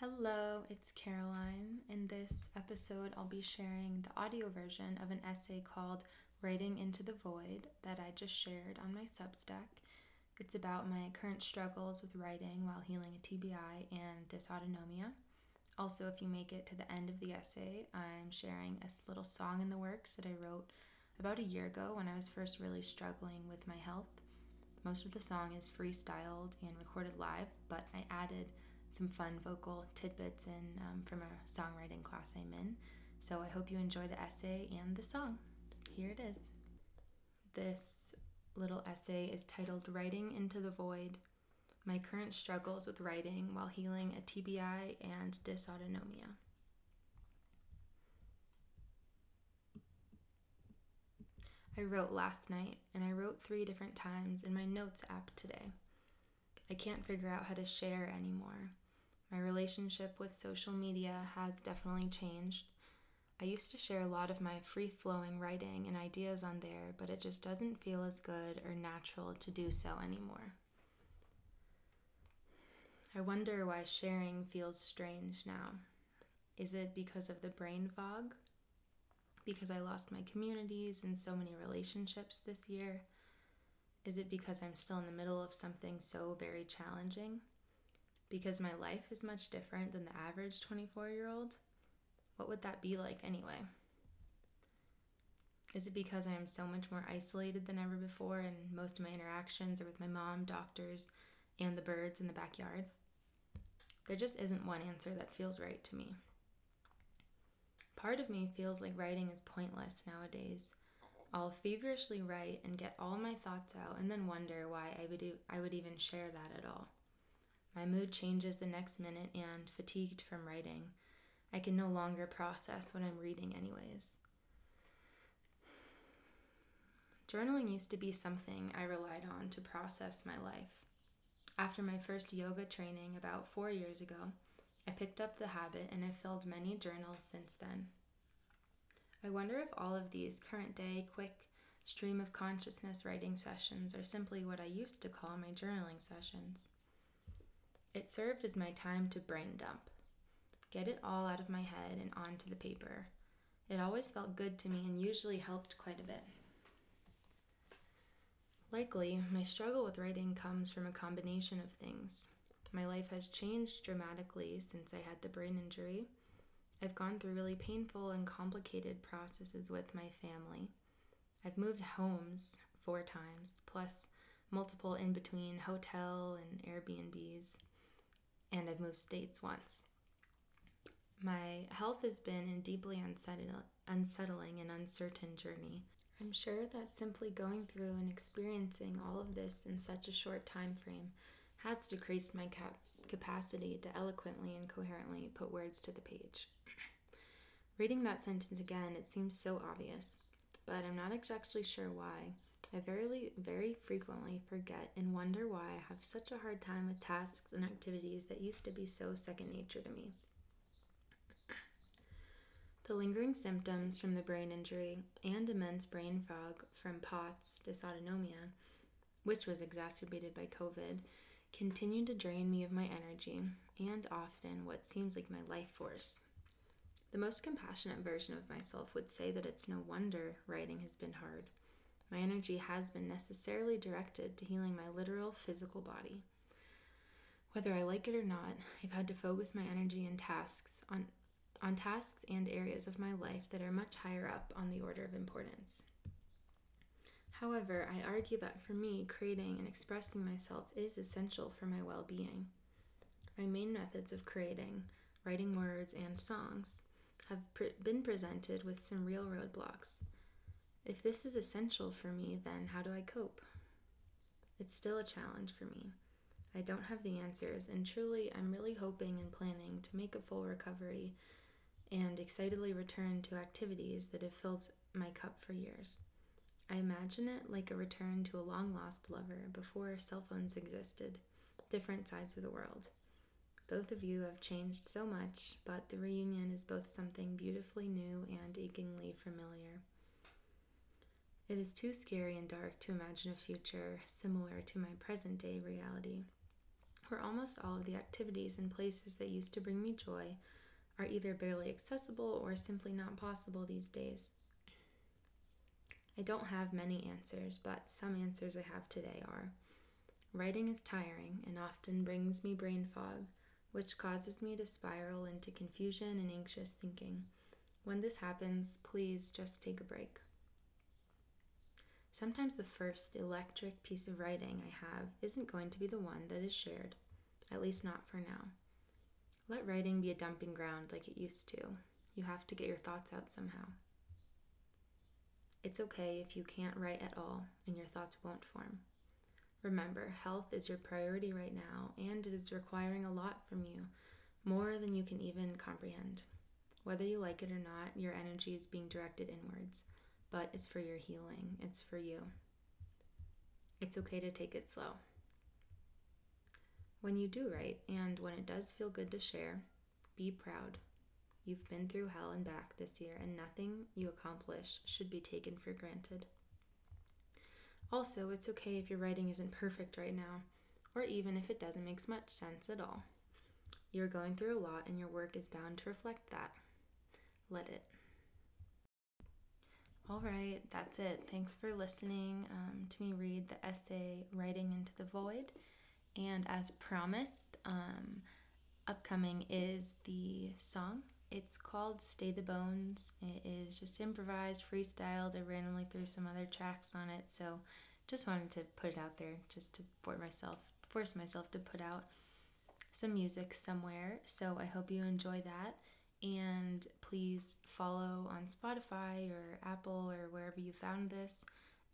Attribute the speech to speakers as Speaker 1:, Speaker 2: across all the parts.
Speaker 1: Hello, it's Caroline. In this episode, I'll be sharing the audio version of an essay called Writing into the Void that I just shared on my Substack. It's about my current struggles with writing while healing a TBI and dysautonomia. Also, if you make it to the end of the essay, I'm sharing a little song in the works that I wrote about a year ago when I was first really struggling with my health. Most of the song is freestyled and recorded live, but I added some fun vocal tidbits in um, from a songwriting class I'm in. So I hope you enjoy the essay and the song. Here it is. This little essay is titled Writing into the Void My Current Struggles with Writing While Healing a TBI and Dysautonomia. I wrote last night, and I wrote three different times in my notes app today. I can't figure out how to share anymore. My relationship with social media has definitely changed. I used to share a lot of my free flowing writing and ideas on there, but it just doesn't feel as good or natural to do so anymore. I wonder why sharing feels strange now. Is it because of the brain fog? Because I lost my communities and so many relationships this year? Is it because I'm still in the middle of something so very challenging? because my life is much different than the average 24 year old, what would that be like anyway? Is it because I am so much more isolated than ever before and most of my interactions are with my mom, doctors, and the birds in the backyard? There just isn't one answer that feels right to me. Part of me feels like writing is pointless nowadays. I'll feverishly write and get all my thoughts out and then wonder why I would, do, I would even share that at all. My mood changes the next minute, and fatigued from writing, I can no longer process what I'm reading, anyways. Journaling used to be something I relied on to process my life. After my first yoga training about four years ago, I picked up the habit and have filled many journals since then. I wonder if all of these current day, quick, stream of consciousness writing sessions are simply what I used to call my journaling sessions. It served as my time to brain dump, get it all out of my head and onto the paper. It always felt good to me and usually helped quite a bit. Likely, my struggle with writing comes from a combination of things. My life has changed dramatically since I had the brain injury. I've gone through really painful and complicated processes with my family. I've moved homes four times, plus multiple in between hotel and Airbnbs and I've moved states once. My health has been a deeply unsettling and uncertain journey. I'm sure that simply going through and experiencing all of this in such a short time frame has decreased my cap- capacity to eloquently and coherently put words to the page. Reading that sentence again, it seems so obvious, but I'm not exactly sure why. I very, very frequently forget and wonder why I have such a hard time with tasks and activities that used to be so second nature to me. The lingering symptoms from the brain injury and immense brain fog from POTS dysautonomia, which was exacerbated by COVID, continue to drain me of my energy and often what seems like my life force. The most compassionate version of myself would say that it's no wonder writing has been hard my energy has been necessarily directed to healing my literal physical body. Whether I like it or not, I've had to focus my energy and tasks on on tasks and areas of my life that are much higher up on the order of importance. However, I argue that for me, creating and expressing myself is essential for my well being. My main methods of creating, writing words, and songs have been presented with some real roadblocks. If this is essential for me, then how do I cope? It's still a challenge for me. I don't have the answers, and truly, I'm really hoping and planning to make a full recovery and excitedly return to activities that have filled my cup for years. I imagine it like a return to a long lost lover before cell phones existed, different sides of the world. Both of you have changed so much, but the reunion is both something beautifully new and achingly familiar. It is too scary and dark to imagine a future similar to my present day reality. where almost all of the activities and places that used to bring me joy are either barely accessible or simply not possible these days. I don't have many answers, but some answers I have today are writing is tiring and often brings me brain fog, which causes me to spiral into confusion and anxious thinking. When this happens, please just take a break. Sometimes the first electric piece of writing I have isn't going to be the one that is shared, at least not for now. Let writing be a dumping ground like it used to. You have to get your thoughts out somehow. It's okay if you can't write at all and your thoughts won't form. Remember, health is your priority right now and it is requiring a lot from you, more than you can even comprehend. Whether you like it or not, your energy is being directed inwards but it's for your healing, it's for you. It's okay to take it slow. When you do write, and when it does feel good to share, be proud. You've been through hell and back this year, and nothing you accomplish should be taken for granted. Also, it's okay if your writing isn't perfect right now, or even if it doesn't make much sense at all. You're going through a lot, and your work is bound to reflect that. Let it. All right, that's it. Thanks for listening um, to me read the essay Writing into the Void. And as promised, um, upcoming is the song. It's called Stay the Bones. It is just improvised, freestyled. I randomly threw some other tracks on it, so just wanted to put it out there just to force myself force myself to put out some music somewhere. So I hope you enjoy that. And please follow on Spotify or Apple or wherever you found this.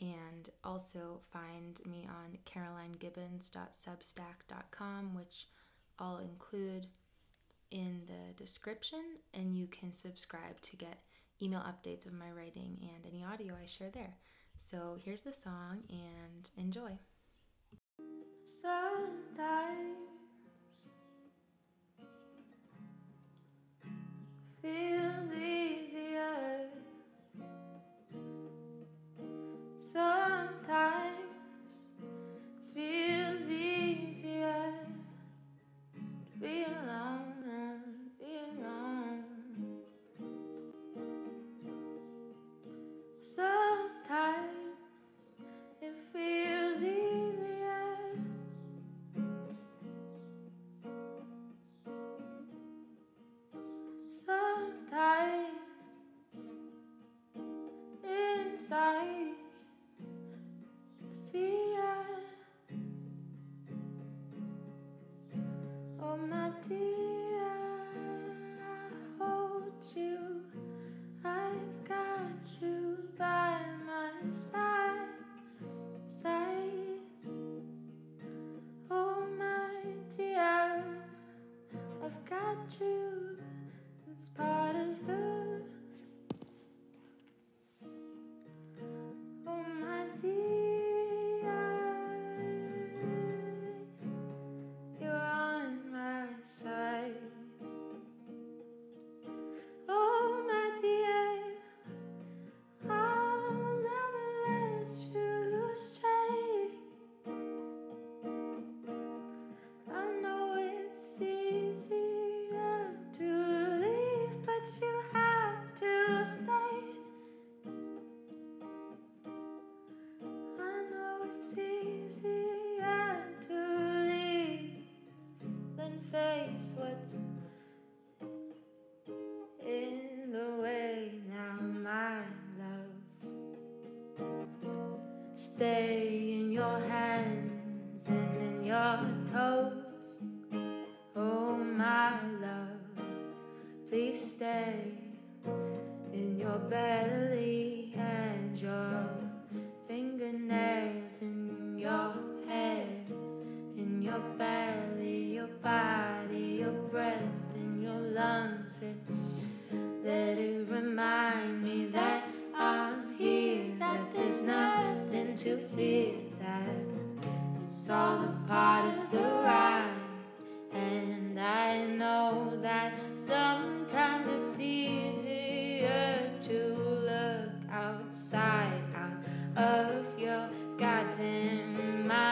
Speaker 1: And also find me on carolinegibbons.substack.com, which I'll include in the description. And you can subscribe to get email updates of my writing and any audio I share there. So here's the song and enjoy. Sometimes feels easier. Sometimes feels easier to be alone, inside fear. Oh my dear, belly and your fingernails in your head, in your belly, your body, your breath, in your lungs. And let it remind me that I'm here, that there's nothing to fear, that it's all a part of your